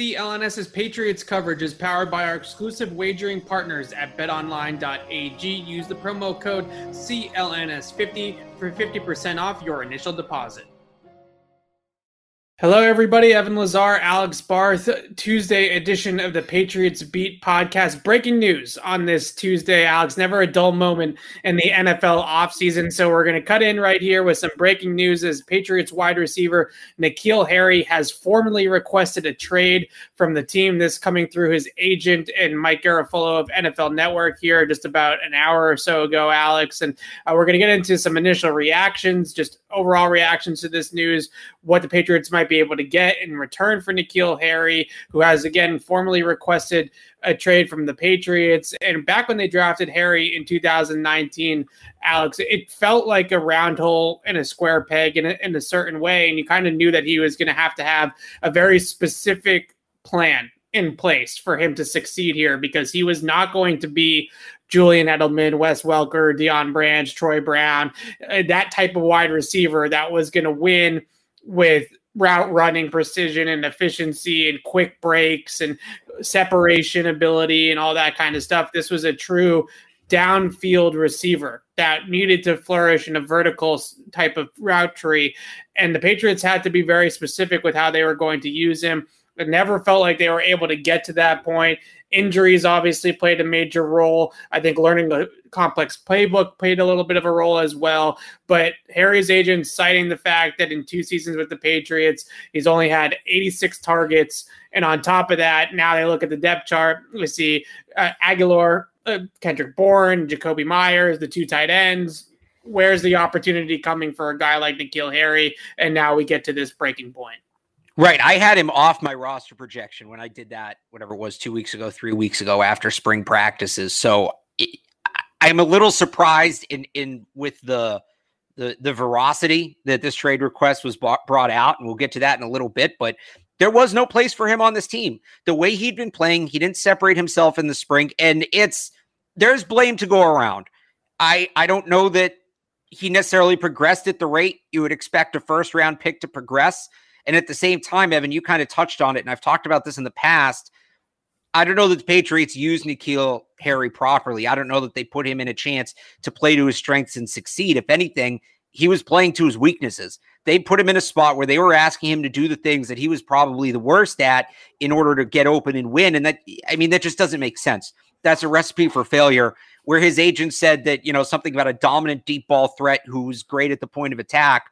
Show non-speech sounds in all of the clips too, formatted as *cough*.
CLNS's Patriots coverage is powered by our exclusive wagering partners at betonline.ag. Use the promo code CLNS50 for 50% off your initial deposit. Hello, everybody. Evan Lazar, Alex Barth, Tuesday edition of the Patriots Beat podcast. Breaking news on this Tuesday, Alex. Never a dull moment in the NFL offseason. So we're going to cut in right here with some breaking news as Patriots wide receiver N'Keal Harry has formally requested a trade from the team. This coming through his agent and Mike Garafolo of NFL Network here just about an hour or so ago, Alex. And uh, we're going to get into some initial reactions, just overall reactions to this news, what the Patriots might be able to get in return for N'Keal Harry, who has again formally requested a trade from the Patriots. And back when they drafted Harry in 2019, Alex, it felt like a round hole in a square peg in a, in a certain way. And you kind of knew that he was going to have to have a very specific plan in place for him to succeed here because he was not going to be Julian Edelman, Wes Welker, Deion Branch, Troy Brown, uh, that type of wide receiver that was going to win with route running precision and efficiency and quick breaks and separation ability and all that kind of stuff. This was a true downfield receiver that needed to flourish in a vertical type of route tree. And the Patriots had to be very specific with how they were going to use him. It never felt like they were able to get to that point. Injuries obviously played a major role. I think learning the complex playbook played a little bit of a role as well. But Harry's agent citing the fact that in two seasons with the Patriots, he's only had 86 targets. And on top of that, now they look at the depth chart. We see uh, Agholor, uh, Kendrick Bourne, Jakobi Meyers, the two tight ends. Where's the opportunity coming for a guy like N'Keal Harry? And now we get to this breaking point. Right. I had him off my roster projection when I did that, whatever it was, two weeks ago, three weeks ago after spring practices. So I'm a little surprised in in with the the the veracity that this trade request was brought out, and we'll get to that in a little bit. But there was no place for him on this team. The way he'd been playing, he didn't separate himself in the spring, and it's there's blame to go around. I I don't know that he necessarily progressed at the rate you would expect a first round pick to progress. And at the same time, Evan, you kind of touched on it, and I've talked about this in the past. I don't know that the Patriots use N'Keal Harry properly. I don't know that they put him in a chance to play to his strengths and succeed. If anything, he was playing to his weaknesses. They put him in a spot where they were asking him to do the things that he was probably the worst at in order to get open and win. And that, I mean, that just doesn't make sense. That's a recipe for failure. Where his agent said that, you know, something about a dominant deep ball threat who's great at the point of attack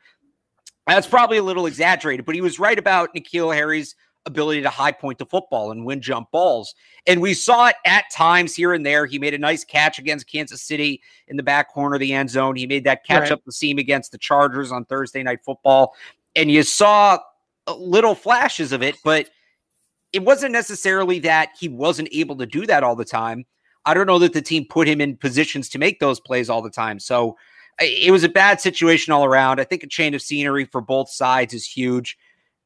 that's probably a little exaggerated, but he was right about N'Keal Harry's ability to high point the football and win jump balls. And we saw it at times here and there. He made a nice catch against Kansas City in the back corner of the end zone. He made that catch right. up the seam against the Chargers on Thursday night football. And you saw uh, little flashes of it, but it wasn't necessarily that he wasn't able to do that all the time. I don't know that the team put him in positions to make those plays all the time. So it was a bad situation all around. I think a change of scenery for both sides is huge,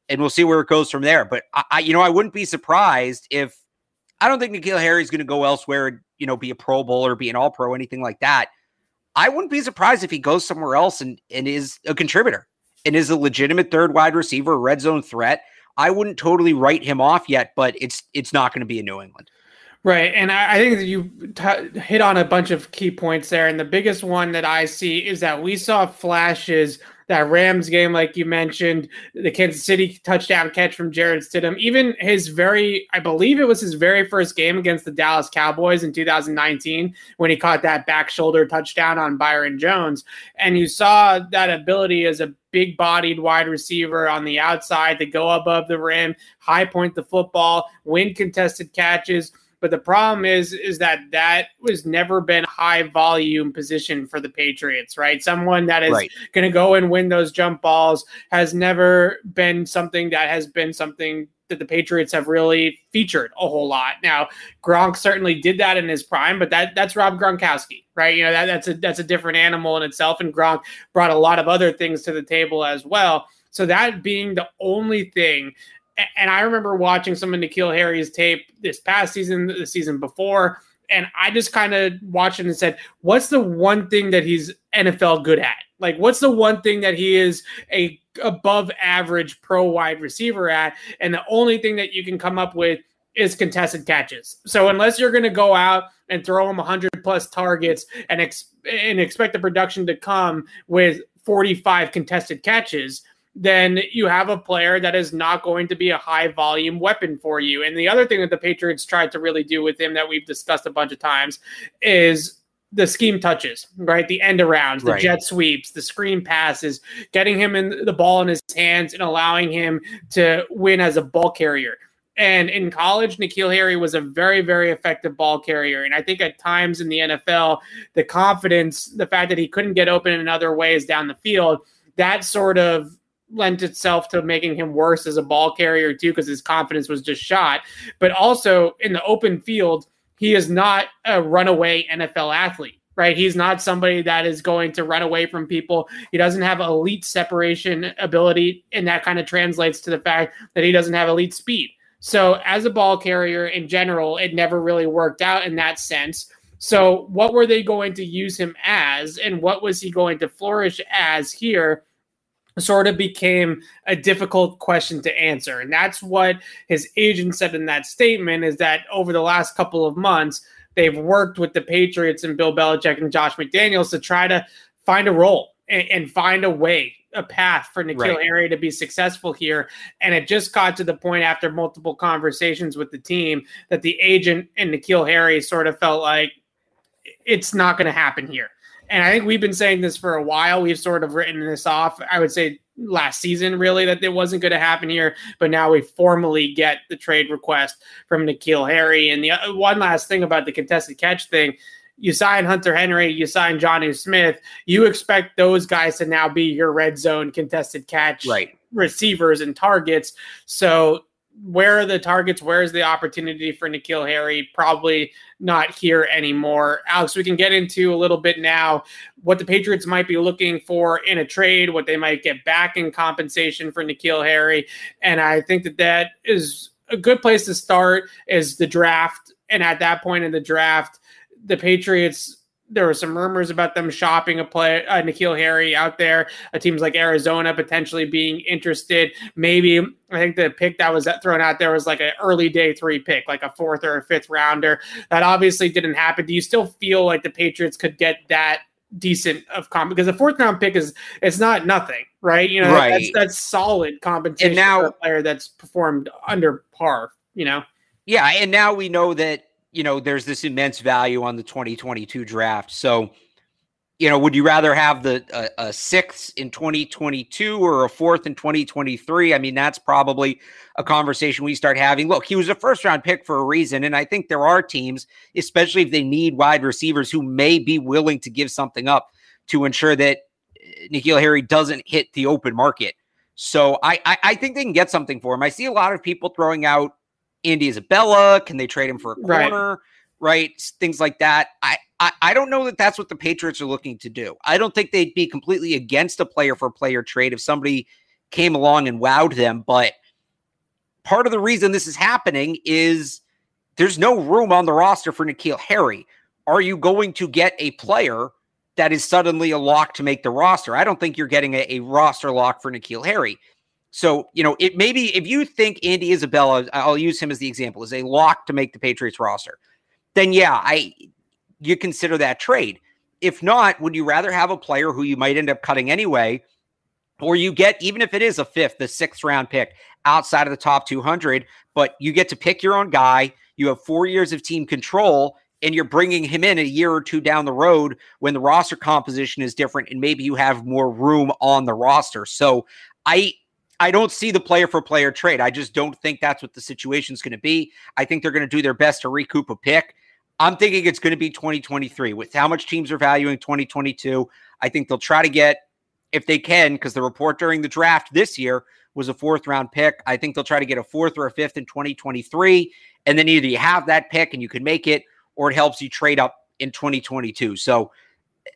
and we'll see where it goes from there. But I, you know, I wouldn't be surprised if I don't think N'Keal Harry is going to go elsewhere and you know be a Pro Bowl or be an All Pro, anything like that. I wouldn't be surprised if he goes somewhere else and and is a contributor and is a legitimate third wide receiver, red zone threat. I wouldn't totally write him off yet, but it's it's not going to be in New England. Right. And I, I think that you t- hit on a bunch of key points there. And the biggest one that I see is that we saw flashes that Rams game, like you mentioned, the Kansas City touchdown catch from Jarrett Stidham, even his very, I believe it was his very first game against the Dallas Cowboys in 2019 when he caught that back shoulder touchdown on Byron Jones. And you saw that ability as a big bodied wide receiver on the outside to go above the rim, high point the football, win contested catches but the problem is, is that that was never been a high volume position for the Patriots, right? Someone that is right. going to go and win those jump balls has never been something that has been something that the Patriots have really featured a whole lot. Now, Gronk certainly did that in his prime, but that that's Rob Gronkowski, right? You know that that's a that's a different animal in itself, and Gronk brought a lot of other things to the table as well. So that being the only thing and I remember watching some of N'Keal Harry's tape this past season, the season before, and I just kind of watched it and said, "What's the one thing that he's NFL good at? Like, what's the one thing that he is a above average pro wide receiver at?" And the only thing that you can come up with is contested catches. So unless you're going to go out and throw him 100 plus targets and ex- and expect the production to come with 45 contested catches, then you have a player that is not going to be a high volume weapon for you. And the other thing that the Patriots tried to really do with him that we've discussed a bunch of times is the scheme touches, right? The end arounds, the right. jet sweeps, the screen passes, getting him in the ball in his hands and allowing him to win as a ball carrier. And in college, N'Keal Harry was a very, very effective ball carrier. And I think at times in the NFL, the confidence, the fact that he couldn't get open in other ways down the field, that sort of lent itself to making him worse as a ball carrier too because his confidence was just shot. But also in the open field he is not a runaway NFL athlete right? He's not somebody that is going to run away from people. He doesn't have elite separation ability and that kind of translates to the fact that he doesn't have elite speed. So as a ball carrier in general it never really worked out in that sense. So what were they going to use him as and what was he going to flourish as here sort of became a difficult question to answer. And that's what his agent said in that statement is that over the last couple of months, they've worked with the Patriots and Bill Belichick and Josh McDaniels to try to find a role and, and find a way, a path for N'Keal right. Harry to be successful here. And it just got to the point after multiple conversations with the team that the agent and N'Keal Harry sort of felt like it's not going to happen here and I think we've been saying this for a while. We've sort of written this off. I would say last season, really, that it wasn't going to happen here. But now we formally get the trade request from N'Keal Harry. And the uh, one last thing about the contested catch thing you sign Hunter Henry, you sign Johnny Smith, you expect those guys to now be your red zone contested catch right. receivers and targets. So where are the targets? Where is the opportunity for N'Keal Harry? Probably not here anymore. Alex, we can get into a little bit now what the Patriots might be looking for in a trade, what they might get back in compensation for N'Keal Harry. And I think that that is a good place to start is the draft. And at that point in the draft, the Patriots there were some rumors about them shopping a play uh, N'Keal Harry out there. Uh, teams like Arizona potentially being interested. Maybe I think the pick that was thrown out there was like an early day three pick, like a fourth or a fifth rounder. That obviously didn't happen. Do you still feel like the Patriots could get that decent of comp because the fourth round pick is it's not nothing, right? You know, right. that's that's solid compensation and now, for a player that's performed under par. You know. Yeah, and now we know that you know, there's this immense value on the 2022 draft. So, you know, would you rather have the uh, a sixth in 2022 or a fourth in 2023? I mean, that's probably a conversation we start having. Look, he was a first round pick for a reason, and I think there are teams, especially if they need wide receivers, who may be willing to give something up to ensure that N'Keal Harry doesn't hit the open market. So I, I I think they can get something for him. I see a lot of people throwing out Andy Isabella? Can they trade him for a corner? Right. right? Things like that. I, I, I don't know that that's what the Patriots are looking to do. I don't think they'd be completely against a player for player trade if somebody came along and wowed them. But part of the reason this is happening is there's no room on the roster for N'Keal Harry. Are you going to get a player that is suddenly a lock to make the roster? I don't think you're getting a, a roster lock for N'Keal Harry. So, you know, it maybe if you think Andy Isabella, I'll use him as the example, is a lock to make the Patriots roster, then yeah, I you consider that trade. If not, would you rather have a player who you might end up cutting anyway or you get even if it is a fifth, the sixth round pick outside of the top 200, but you get to pick your own guy. You have four years of team control, and you're bringing him in a year or two down the road when the roster composition is different, and maybe you have more room on the roster. So I I don't see the player for player trade. I just don't think that's what the situation is going to be. I think they're going to do their best to recoup a pick. I'm thinking it's going to be 2023 with how much teams are valuing 2022. I think they'll try to get if they can, because the report during the draft this year was a fourth round pick. I think they'll try to get a fourth or a fifth in 2023. And then either you have that pick and you can make it, or it helps you trade up in 2022. So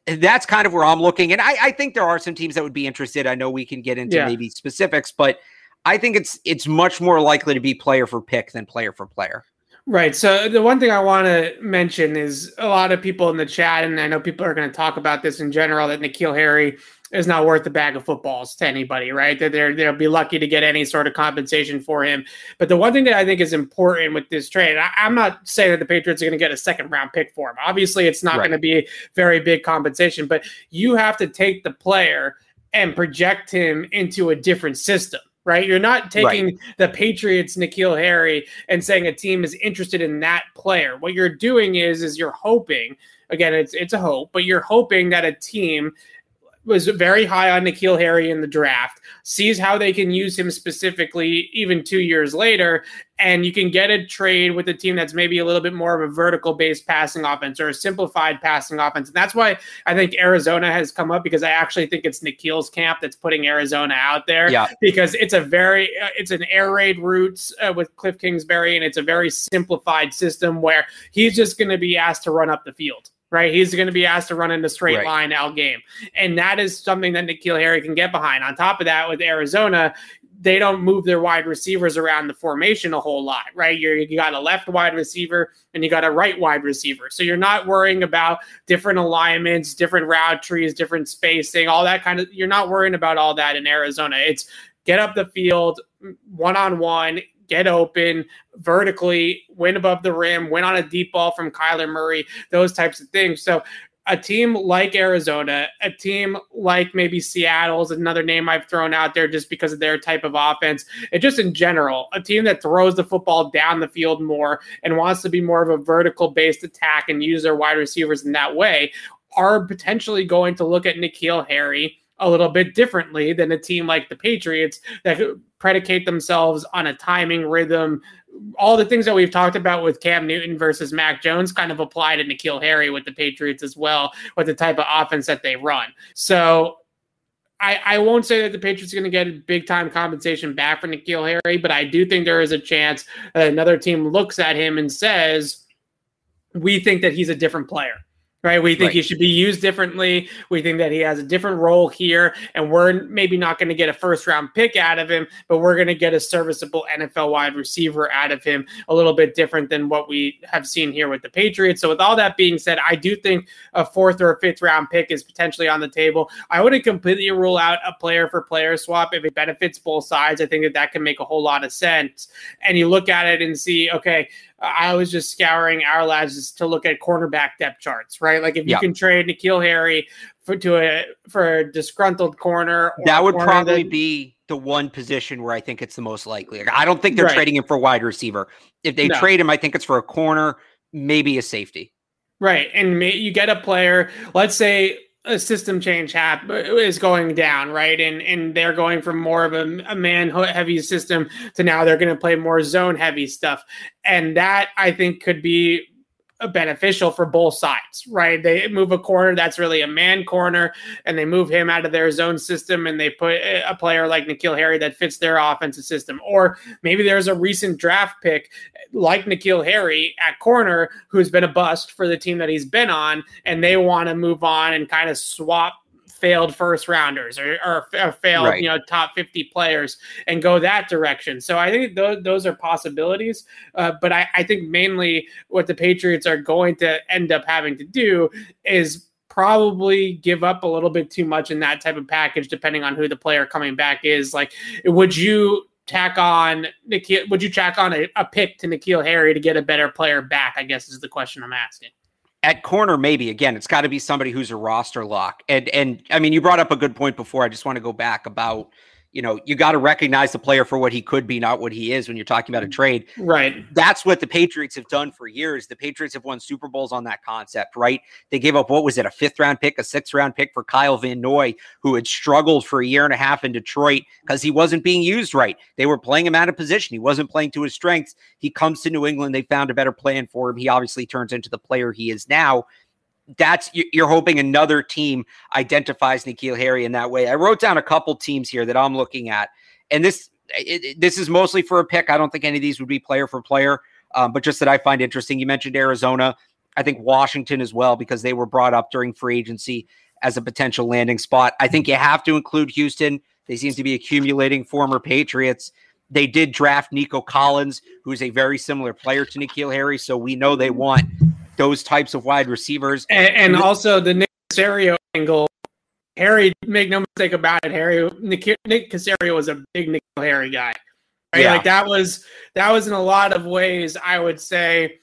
that's kind of where I'm looking. And I, I think there are some teams that would be interested. I know we can get into yeah. maybe specifics, but I think it's it's much more likely to be player for pick than player for player. Right. So the one thing I want to mention is a lot of people in the chat, and I know people are going to talk about this in general, that N'Keal Harry is not worth a bag of footballs to anybody, right? That they're they'll be lucky to get any sort of compensation for him. But the one thing that I think is important with this trade, I, am not saying that the Patriots are going to get a second round pick for him. Obviously, it's not right. going to be very big compensation, but you have to take the player and project him into a different system right? You're not taking right. the Patriots N'Keal Harry and saying a team is interested in that player. What you're doing is is you're hoping again it's it's a hope, but you're hoping that a team was very high on N'Keal Harry in the draft, sees how they can use him specifically even two years later, and you can get a trade with a team that's maybe a little bit more of a vertical based passing offense or a simplified passing offense. And that's why I think Arizona has come up because I actually think it's N'Keal's camp that's putting Arizona out there. Yeah. Because it's a very, uh, it's an air raid routes uh, with Cliff Kingsbury, and it's a very simplified system where he's just going to be asked to run up the field right? He's going to be asked to run in a straight right. line out game. And that is something that N'Keal Harry can get behind. On top of that, with Arizona, they don't move their wide receivers around the formation a whole lot, right? You're, you got a left wide receiver and you got a right wide receiver. So you're not worrying about different alignments, different route trees, different spacing, all that kind of, you're not worrying about all that in Arizona. It's get up the field one on one, get open vertically, win above the rim, win on a deep ball from Kyler Murray, those types of things. So a team like Arizona, a team like maybe Seattle is another name I've thrown out there just because of their type of offense. And just in general, a team that throws the football down the field more and wants to be more of a vertical based attack and use their wide receivers in that way are potentially going to look at N'Keal Harry a little bit differently than a team like the Patriots that predicate themselves on a timing rhythm. All the things that we've talked about with Cam Newton versus Mac Jones kind of apply to N'Keal Harry with the Patriots as well, with the type of offense that they run. So I, I won't say that the Patriots are going to get big time compensation back for N'Keal Harry, but I do think there is a chance that another team looks at him and says, we think that he's a different player right? We think right. he should be used differently. We think that he has a different role here, and we're maybe not going to get a first round pick out of him, but we're going to get a serviceable NFL wide receiver out of him, a little bit different than what we have seen here with the Patriots. So, with all that being said, I do think a fourth or a fifth round pick is potentially on the table. I wouldn't completely rule out a player for player swap if it benefits both sides. I think that that can make a whole lot of sense. And you look at it and see, okay, I was just scouring Ourlads to look at cornerback depth charts, right? Like if you can trade N'Keal Harry for to a for a disgruntled corner, that would probably that, be the one position where I think it's the most likely. Like, I don't think they're right. trading him for wide receiver. If they no. trade him, I think it's for a corner, maybe a safety. Right, and you get a player. Let's say a system change hap- is going down, right? And and they're going from more of a, a man heavy system to now they're going to play more zone heavy stuff, and that I think could be beneficial for both sides, right? They move a corner that's really a man corner, and they move him out of their zone system, and they put a player like N'Keal Harry that fits their offensive system. Or maybe there's a recent draft pick like N'Keal Harry at corner who's been a bust for the team that he's been on, and they want to move on and kind of swap failed first rounders or, or, or failed right. you know top 50 players and go that direction so i think those, those are possibilities uh, but I, I think mainly what the patriots are going to end up having to do is probably give up a little bit too much in that type of package depending on who the player coming back is like would you tack on N'Keal, would you tack on a, a pick to N'Keal Harry to get a better player back? I guess is the question I'm asking at corner, maybe again, it's got to be somebody who's a roster lock. And and I mean, you brought up a good point before. I just want to go back about you know, you got to recognize the player for what he could be, not what he is when you're talking about a trade. Right. That's what the Patriots have done for years. The Patriots have won Super Bowls on that concept, right? They gave up, what was it, a fifth round pick, a sixth round pick for Kyle Van Noy, who had struggled for a year and a half in Detroit because he wasn't being used right. They were playing him out of position. He wasn't playing to his strengths. He comes to New England. They found a better plan for him. He obviously turns into the player he is now that's you're hoping another team identifies N'Keal Harry in that way. I wrote down a couple teams here that I'm looking at, and this it, this is mostly for a pick. I don't think any of these would be player for player, um, but just that I find interesting. You mentioned Arizona, I think Washington as well because they were brought up during free agency as a potential landing spot. I think you have to include Houston. They seem to be accumulating former Patriots. They did draft Nico Collins, who is a very similar player to N'Keal Harry, so we know they want those types of wide receivers. And, and also the Nick Caserio angle. Harry, make no mistake about it, Harry Nick, Nick Caserio was a big Nick Harry guy. Right? Yeah. Like that was that was in a lot of ways, I would say,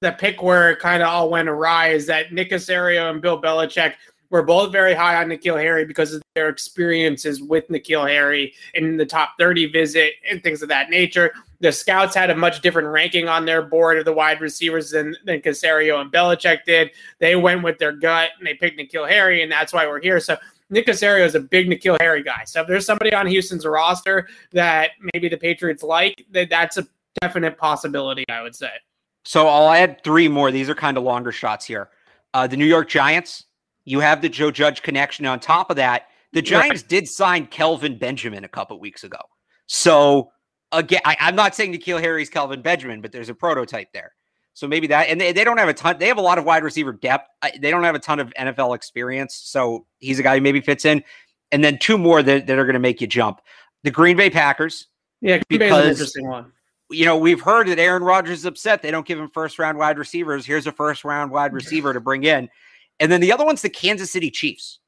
the pick where it kind of all went awry is that Nick Caserio and Bill Belichick were both very high on N'Keal Harry because of their experiences with N'Keal Harry in the top 30 visit and things of that nature. The scouts had a much different ranking on their board of the wide receivers than, than Caserio and Belichick did. They went with their gut and they picked N'Keal Harry, and that's why we're here. So Nick Caserio is a big N'Keal Harry guy. So if there's somebody on Houston's roster that maybe the Patriots like, that that's a definite possibility, I would say. So I'll add three more. These are kind of longer shots here. Uh, the New York Giants, you have the Joe Judge connection. On top of that, the Giants right. did sign Kelvin Benjamin a couple weeks ago. So again, I, am not saying N'Keal Harry's Kelvin Benjamin, but there's a prototype there. So maybe that, and they, they don't have a ton. They have a lot of wide receiver depth. They don't have a ton of NFL experience. So he's a guy who maybe fits in. And then two more that, that are going to make you jump. The Green Bay Packers. Yeah, Green because, an interesting one. You know, we've heard that Aaron Rodgers is upset. They don't give him first round wide receivers. Here's a first round wide receiver to bring in. And then the other one's the Kansas City Chiefs.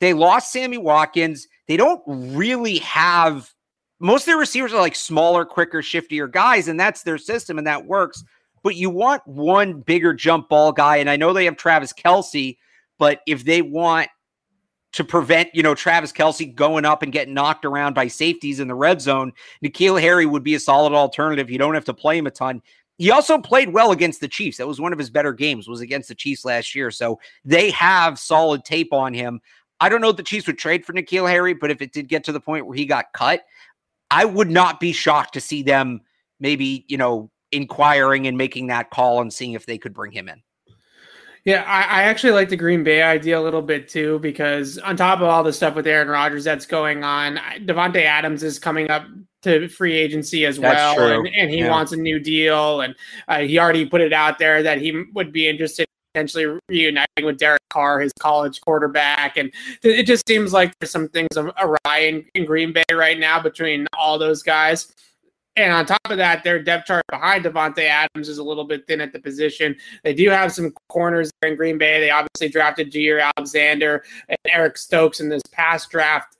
They lost Sammy Watkins. They don't really have most of their receivers are like smaller, quicker, shiftier guys, and that's their system, and that works. But you want one bigger jump ball guy, and I know they have Travis Kelce, but if they want to prevent, you know, Travis Kelce going up and getting knocked around by safeties in the red zone, N'Keal Harry would be a solid alternative. You don't have to play him a ton. He also played well against the Chiefs. That was one of his better games, was against the Chiefs last year. So they have solid tape on him. I don't know if the Chiefs would trade for N'Keal Harry, but if it did get to the point where he got cut, I would not be shocked to see them maybe, you know, inquiring and making that call and seeing if they could bring him in. Yeah, I, I, actually like the Green Bay idea a little bit too, because on top of all the stuff with Aaron Rodgers that's going on, Davante Adams is coming up to free agency as well, and, and, he yeah. wants a new deal, and uh, he already put it out there that he would be interested in potentially reuniting with Derek Carr, his college quarterback. And it just seems like there's some things awry in, in Green Bay right now between all those guys. And on top of that, their depth chart behind Davante Adams is a little bit thin at the position. They do have some corners there in Green Bay. They obviously drafted Jaire Alexander and Eric Stokes in this past draft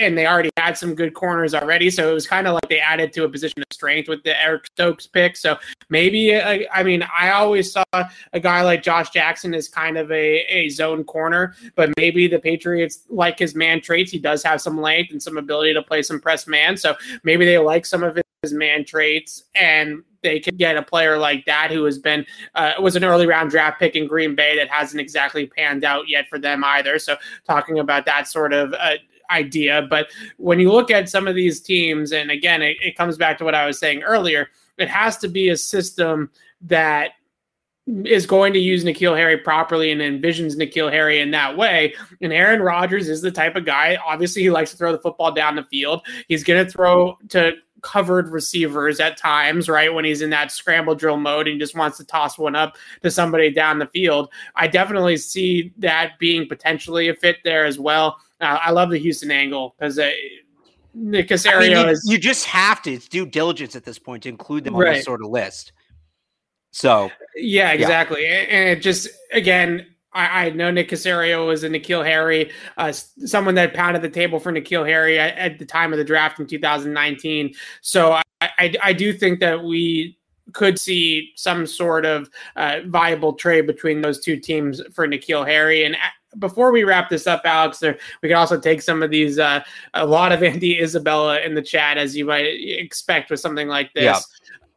and they already had some good corners already. So it was kind of like they added to a position of strength with the Eric Stokes pick. So maybe, I, I mean, I always saw a guy like Josh Jackson as kind of a, a zone corner, but maybe the Patriots like his man traits. He does have some length and some ability to play some press man. So maybe they like some of his man traits and they could get a player like that who has been uh, was an early round draft pick in Green Bay that hasn't exactly panned out yet for them either. So talking about that sort of uh, idea. But when you look at some of these teams, and again, it, it comes back to what I was saying earlier, it has to be a system that is going to use N'Keal Harry properly and envisions N'Keal Harry in that way. And Aaron Rodgers is the type of guy, obviously, he likes to throw the football down the field. He's going to throw to covered receivers at times, right? When he's in that scramble drill mode and just wants to toss one up to somebody down the field. I definitely see that being potentially a fit there as well. Uh, I love the Houston angle because uh, Nick Caserio I mean, you, is. You just have to. It's due diligence at this point to include them on right. this sort of list. So yeah, exactly. Yeah. And it just again, I, I, know Nick Caserio was a N'Keal Harry, uh, someone that pounded the table for N'Keal Harry at, at, the time of the draft in 2019. So I, I, I do think that we could see some sort of uh, viable trade between those two teams for N'Keal Harry. And uh, before we wrap this up, Alex, there, we can also take some of these, uh, a lot of *laughs* Andy Isabella in the chat, as you might expect with something like this. Yeah.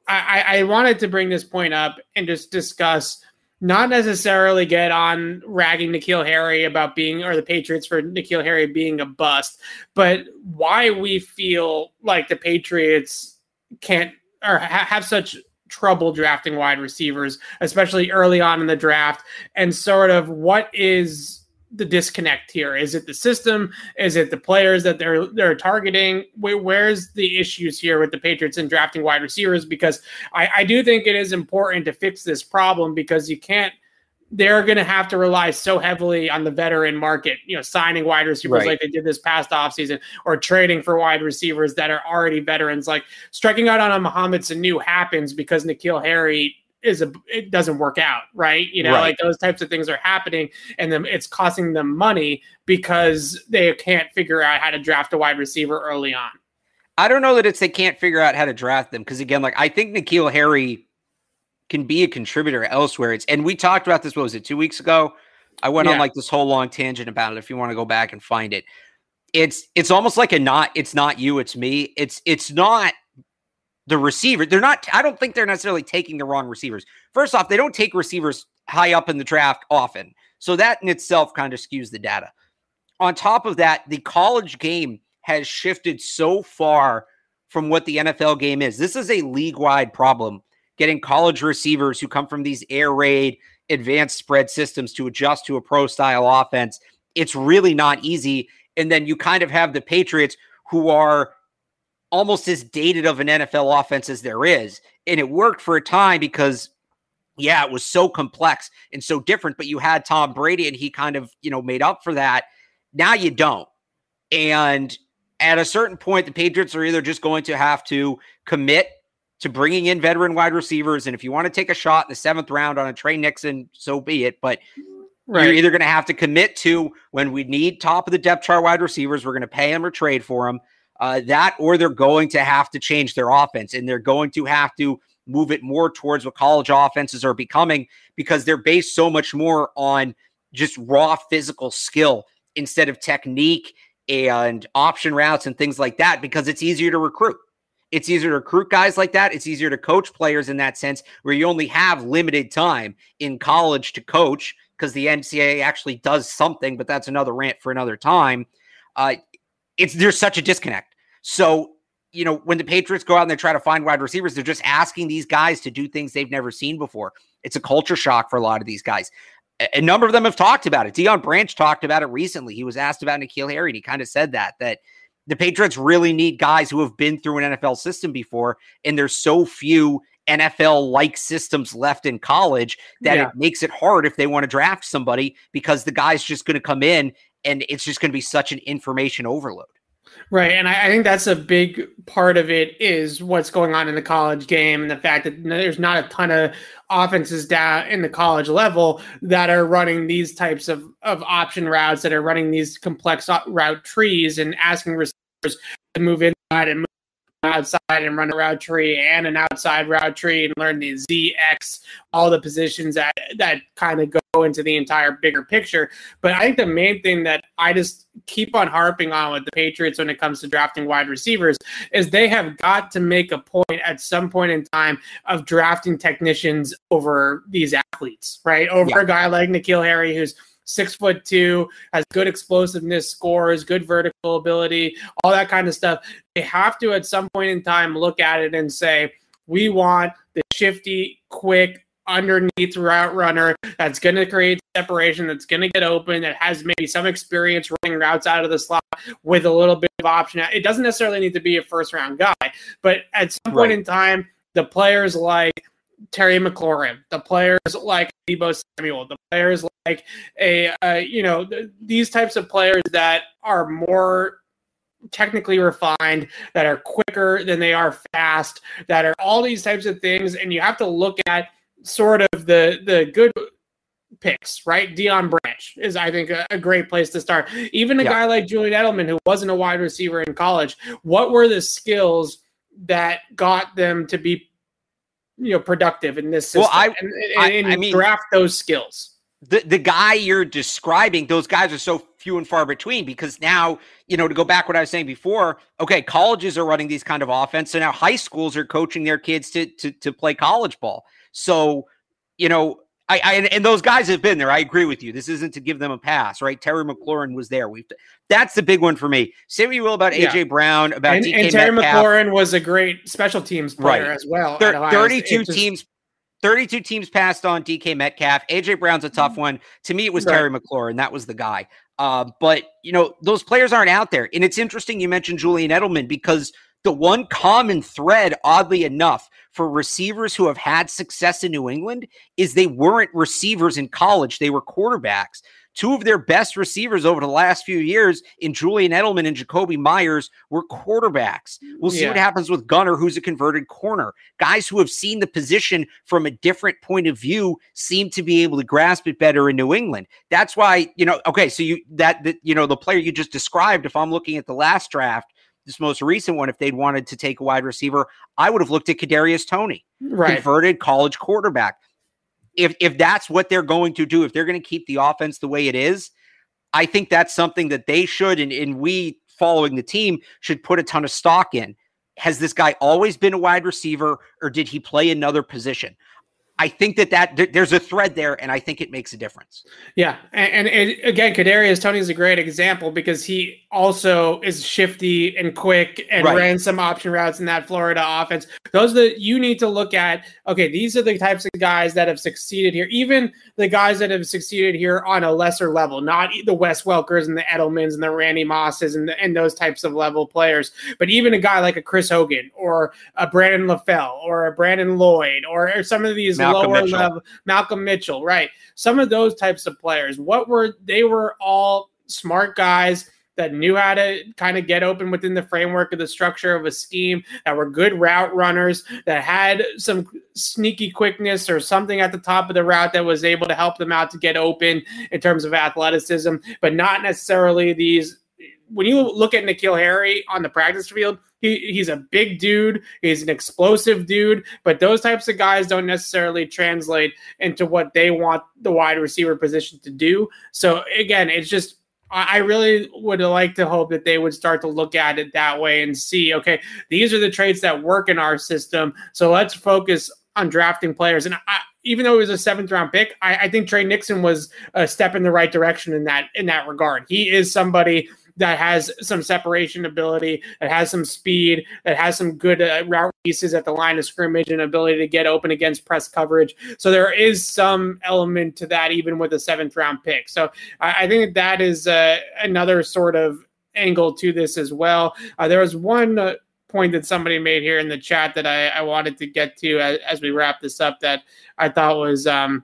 I, I wanted to bring this point up and just discuss not necessarily get on ragging N'Keal Harry about being or the Patriots for N'Keal Harry being a bust, but why we feel like the Patriots can't or ha- have such trouble drafting wide receivers, especially early on in the draft, and sort of what is the disconnect here? Is it the system? Is it the players that they're they're targeting? where's the issues here with the Patriots in drafting wide receivers? Because I, I do think it is important to fix this problem because you can't. They're going to have to rely so heavily on the veteran market, you know, signing wide receivers right. like they did this past offseason or trading for wide receivers that are already veterans. Like striking out on a Mohamed Sanu happens because N'Keal Harry is a it doesn't work out, right? You know, right. like those types of things are happening, and then it's costing them money because they can't figure out how to draft a wide receiver early on. I don't know that it's they can't figure out how to draft them because again, like I think N'Keal Harry can be a contributor elsewhere. It's and we talked about this. What was it two weeks ago? I went yeah. on like this whole long tangent about it. If you want to go back and find it, it's it's almost like a not. It's not you. It's me. It's it's not the receiver. They're not, I don't think they're necessarily taking the wrong receivers. First off, they don't take receivers high up in the draft often. So that in itself kind of skews the data. On top of that, the college game has shifted so far from what the NFL game is. This is a league wide problem getting college receivers who come from these air raid advanced spread systems to adjust to a pro style offense. It's really not easy. And then you kind of have the Patriots who are almost as dated of an NFL offense as there is. And it worked for a time because, yeah, it was so complex and so different, but you had Tom Brady and he kind of, you know, made up for that. Now you don't. And at a certain point, the Patriots are either just going to have to commit to bringing in veteran wide receivers. And if you want to take a shot in the seventh round on a Tre Nixon, so be it. But Right. You're either going to have to commit to when we need top of the depth chart wide receivers, we're going to pay them or trade for them uh, that or they're going to have to change their offense and they're going to have to move it more towards what college offenses are becoming because they're based so much more on just raw physical skill instead of technique and option routes and things like that because it's easier to recruit. It's easier to recruit guys like that. It's easier to coach players in that sense where you only have limited time in college to coach because the NCAA actually does something, but that's another rant for another time. Uh, it's there's such a disconnect. So, you know, when the Patriots go out and they try to find wide receivers, they're just asking these guys to do things they've never seen before. It's a culture shock for a lot of these guys. A, number of them have talked about it. Deion Branch talked about it recently. He was asked about N'Keal Harry, and he kind of said that that the Patriots really need guys who have been through an NFL system before, and there's so few NFL like systems left in college that yeah. it makes it hard if they want to draft somebody because the guy's just going to come in and it's just going to be such an information overload. Right. And I, I, think that's a big part of it is what's going on in the college game and the fact that there's not a ton of offenses down in the college level that are running these types of, of option routes, that are running these complex uh, route trees and asking receivers to move inside and move outside and run a route tree and an outside route tree and learn the ZX, all the positions that that kind of go into the entire bigger picture. But I think the main thing that I just keep on harping on with the Patriots when it comes to drafting wide receivers is they have got to make a point at some point in time of drafting technicians over these athletes, right? Over yeah. a guy like N'Keal Harry who's six foot two, has good explosiveness, scores, good vertical ability, all that kind of stuff. They have to, at some point in time, look at it and say, we want the shifty, quick, underneath route runner that's going to create separation, that's going to get open, that has maybe some experience running routes out of the slot with a little bit of option. It doesn't necessarily need to be a first round guy, but at some point right. in time, the players like Terry McLaurin, the players like Deebo Samuel, the players like a uh, you know th- these types of players that are more technically refined, that are quicker than they are fast, that are all these types of things, and you have to look at sort of the the good picks, right? Deion Branch is, I think, a, a great place to start. Even a yeah. guy like Julian Edelman, who wasn't a wide receiver in college, what were the skills that got them to be you know productive in this system. Well, I, and, and, I, I mean, draft those skills. The the guy you're describing, those guys are so few and far between because now, you know, to go back what I was saying before, okay, colleges are running these kind of offense. So now high schools are coaching their kids to to to play college ball. So, you know, I, I, and those guys have been there. I agree with you. This isn't to give them a pass, right? Terry McLaurin was there. We've that's the big one for me. Say what you will about AJ yeah. Brown, about and, DK and Terry Metcalf. McLaurin was a great special teams player right. as well. Thir- Thirty-two teams, thirty-two teams passed on DK Metcalf. AJ Brown's a tough mm-hmm. one. To me, it was right. Terry McLaurin. That was the guy. Uh, but you know, those players aren't out there, and it's interesting you mentioned Julian Edelman because the one common thread, oddly enough, for receivers who have had success in New England is they weren't receivers in college, they were quarterbacks. Two of their best receivers over the last few years in Julian Edelman and Jakobi Meyers were quarterbacks. We'll see yeah. what happens with Gunner, who's a converted corner. Guys who have seen the position from a different point of view seem to be able to grasp it better in New England. That's why, you know, okay, so you that, that you know, the player you just described, if I'm looking at the last draft, this most recent one, if they'd wanted to take a wide receiver, I would have looked at Kadarius Toney, right. converted college quarterback. If if that's what they're going to do, if they're going to keep the offense the way it is, I think that's something that they should and, and we following the team should put a ton of stock in. Has this guy always been a wide receiver or did he play another position? I think that that there's a thread there, and I think it makes a difference. Yeah, and, and it, again, Kadarius Toney is a great example because he also is shifty and quick and right. ran some option routes in that Florida offense. Those that you need to look at. Okay, these are the types of guys that have succeeded here. Even the guys that have succeeded here on a lesser level, not the Wes Welkers and the Edelmans and the Randy Mosses and, the, and those types of level players, but even a guy like a Chris Hogan or a Brandon LaFell or a Brandon Lloyd or, or some of these Malcolm lower Mitchell. level Malcolm Mitchell, right? Some of those types of players. What were they were all smart guys that knew how to kind of get open within the framework of the structure of a scheme, that were good route runners, that had some sneaky quickness or something at the top of the route that was able to help them out to get open in terms of athleticism, but not necessarily these. When you look at N'Keal Harry on the practice field, he, he's a big dude. He's an explosive dude, but those types of guys don't necessarily translate into what they want the wide receiver position to do. So again, it's just I really would like to hope that they would start to look at it that way and see, okay, these are the traits that work in our system. So let's focus on drafting players. And I, even though it was a seventh round pick, I, I think Tre Nixon was a step in the right direction in that in that regard. He is somebody that has some separation ability, that has some speed, that has some good uh, route pieces at the line of scrimmage and ability to get open against press coverage. So there is some element to that, even with a seventh round pick. So I, I think that is uh, another sort of angle to this as well. Uh, there was one. Uh, point that somebody made here in the chat that I, I wanted to get to as, as, we wrap this up that I thought was um,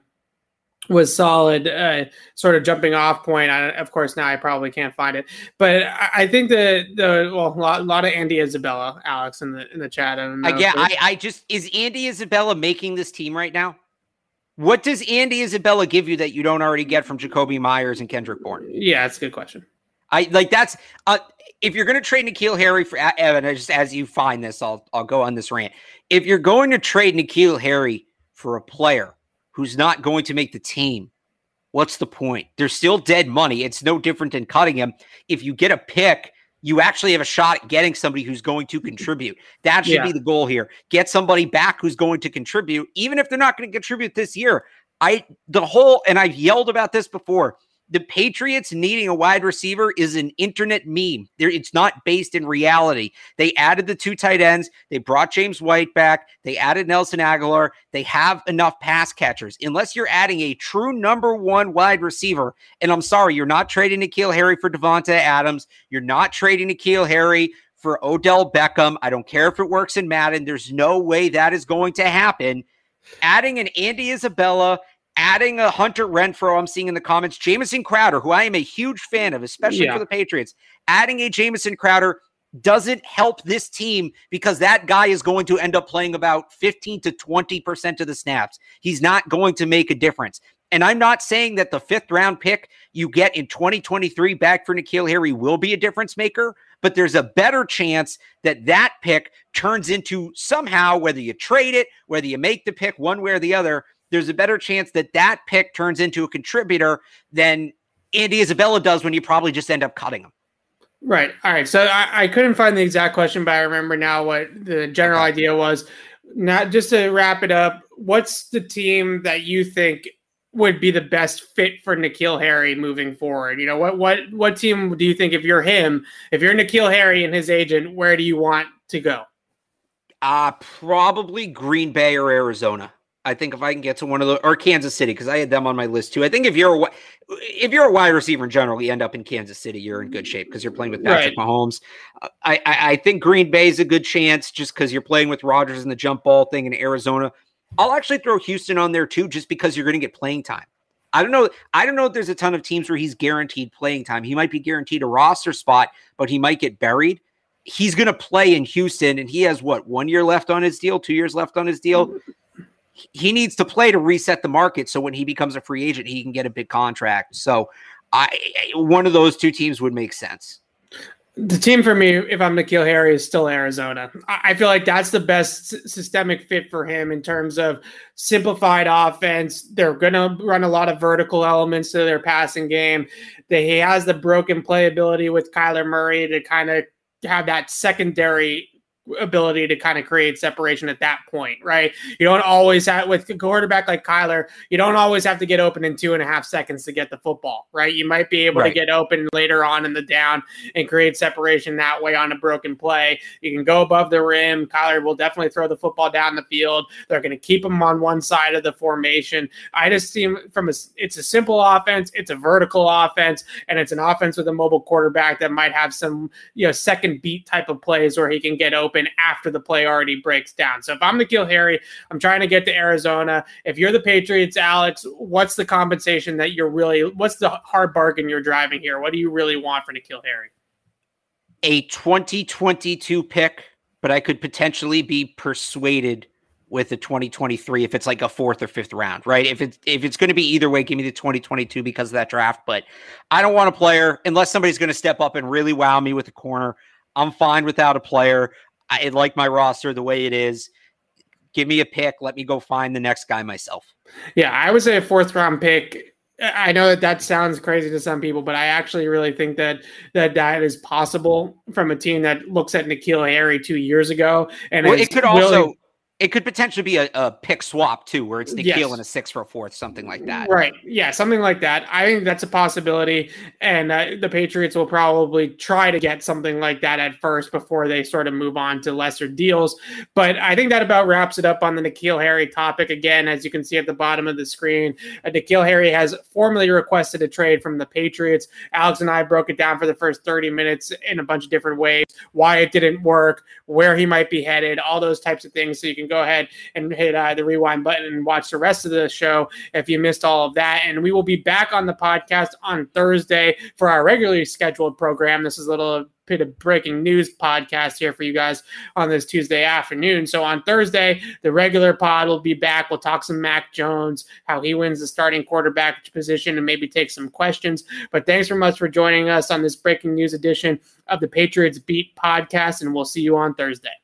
was solid, uh, sort of jumping off point. I, of course, now I probably can't find it, but I, I think the the well, a lot, lot, of Andy Isabella, Alex, in the in the chat. I uh, yeah, I, I just is Andy Isabella making this team right now? What does Andy Isabella give you that you don't already get from Jakobi Meyers and Kendrick Bourne? Yeah, that's a good question. I like that's uh, if you're going to trade N'Keal Harry for Evan, just as you find this, I'll I'll go on this rant. If you're going to trade N'Keal Harry for a player who's not going to make the team, what's the point? There's still dead money. It's no different than cutting him. If you get a pick, you actually have a shot at getting somebody who's going to contribute. That should yeah. be the goal here. Get somebody back who's going to contribute, even if they're not going to contribute this year. I the whole and I've yelled about this before the Patriots needing a wide receiver is an internet meme. it's not based in reality. They added the two tight ends. They brought James White back. They added Nelson Agholor. They have enough pass catchers. Unless you're adding a true number one wide receiver, and I'm sorry, you're not trading N'Keal Harry for Davante Adams. You're not trading N'Keal Harry for Odell Beckham. I don't care if it works in Madden. There's no way that is going to happen. Adding an Andy Isabella adding a Hunter Renfrow, I'm seeing in the comments, Jamison Crowder, who I am a huge fan of, especially yeah. for the Patriots, adding a Jamison Crowder doesn't help this team because that guy is going to end up playing about 15 to 20% of the snaps. He's not going to make a difference. And I'm not saying that the fifth round pick you get in 2023 back for N'Keal Harry will be a difference maker, but there's a better chance that that pick turns into somehow, whether you trade it, whether you make the pick one way or the other, there's a better chance that that pick turns into a contributor than Andy Isabella does when you probably just end up cutting him. Right. All right. So I, I couldn't find the exact question, but I remember now what the general okay. idea was. Not just to wrap it up, what's the team that you think would be the best fit for N'Keal Harry moving forward? You know, what what what team do you think if you're him, if you're N'Keal Harry and his agent, where do you want to go? Uh probably Green Bay or Arizona. I think if I can get to one of the or Kansas City because I had them on my list too. I think if you're a if you're a wide receiver in general, you end up in Kansas City, you're in good shape because you're playing with Patrick right. Mahomes. Uh, I, I, I think Green Bay is a good chance just because you're playing with Rodgers and the jump ball thing in Arizona. I'll actually throw Houston on there too, just because you're going to get playing time. I don't know. I don't know if there's a ton of teams where he's guaranteed playing time. He might be guaranteed a roster spot, but he might get buried. He's going to play in Houston, and he has what one year left on his deal, two years left on his deal he needs to play to reset the market so when he becomes a free agent he can get a big contract. So i one of those two teams would make sense. The team for me if i'm N'Keal harry is still arizona. I feel like that's the best systemic fit for him in terms of simplified offense. They're going to run a lot of vertical elements to their passing game. That he has the broken playability with kyler murray to kind of have that secondary ability to kind of create separation at that point, right? You don't always have with a quarterback like Kyler, you don't always have to get open in two and a half seconds to get the football, right? You might be able right. to get open later on in the down and create separation that way on a broken play. You can go above the rim. Kyler will definitely throw the football down the field. They're going to keep him on one side of the formation. I just see from a it's a simple offense, it's a vertical offense, and it's an offense with a mobile quarterback that might have some you know second beat type of plays where he can get open open after the play already breaks down. So if I'm N'Keal Harry, I'm trying to get to Arizona. If you're the Patriots, Alex, what's the compensation that you're really, what's the hard bargain you're driving here? What do you really want for N'Keal Harry? A 2022 pick, but I could potentially be persuaded with the 2023 if it's like a fourth or fifth round, right? If it's if it's going to be either way, give me the 2022 because of that draft. But I don't want a player unless somebody's going to step up and really wow me with a corner. I'm fine without a player. I like my roster the way it is. Give me a pick. Let me go find the next guy myself. Yeah, I would say a fourth round pick. I know that that sounds crazy to some people, but I actually really think that that that is possible from a team that looks at N'Keal Harry two years ago. And well, it could also it could potentially be a, a pick swap too, where it's N'Keal yes. and a six for a fourth, something like that. Right. Yeah, something like that. I think that's a possibility, and uh, the Patriots will probably try to get something like that at first before they sort of move on to lesser deals. But I think that about wraps it up on the N'Keal Harry topic. Again, as you can see at the bottom of the screen, uh, N'Keal Harry has formally requested a trade from the Patriots. Alex and I broke it down for the first 30 minutes in a bunch of different ways, why it didn't work, where he might be headed, all those types of things. So you can go ahead and hit uh, the rewind button and watch the rest of the show if you missed all of that. And we will be back on the podcast on Thursday for our regularly scheduled program. This is a little bit of breaking news podcast here for you guys on this Tuesday afternoon. So on Thursday, the regular pod will be back. We'll talk some Mac Jones, how he wins the starting quarterback position, and maybe take some questions. But thanks very much for joining us on this breaking news edition of the Patriots Beat podcast, and we'll see you on Thursday.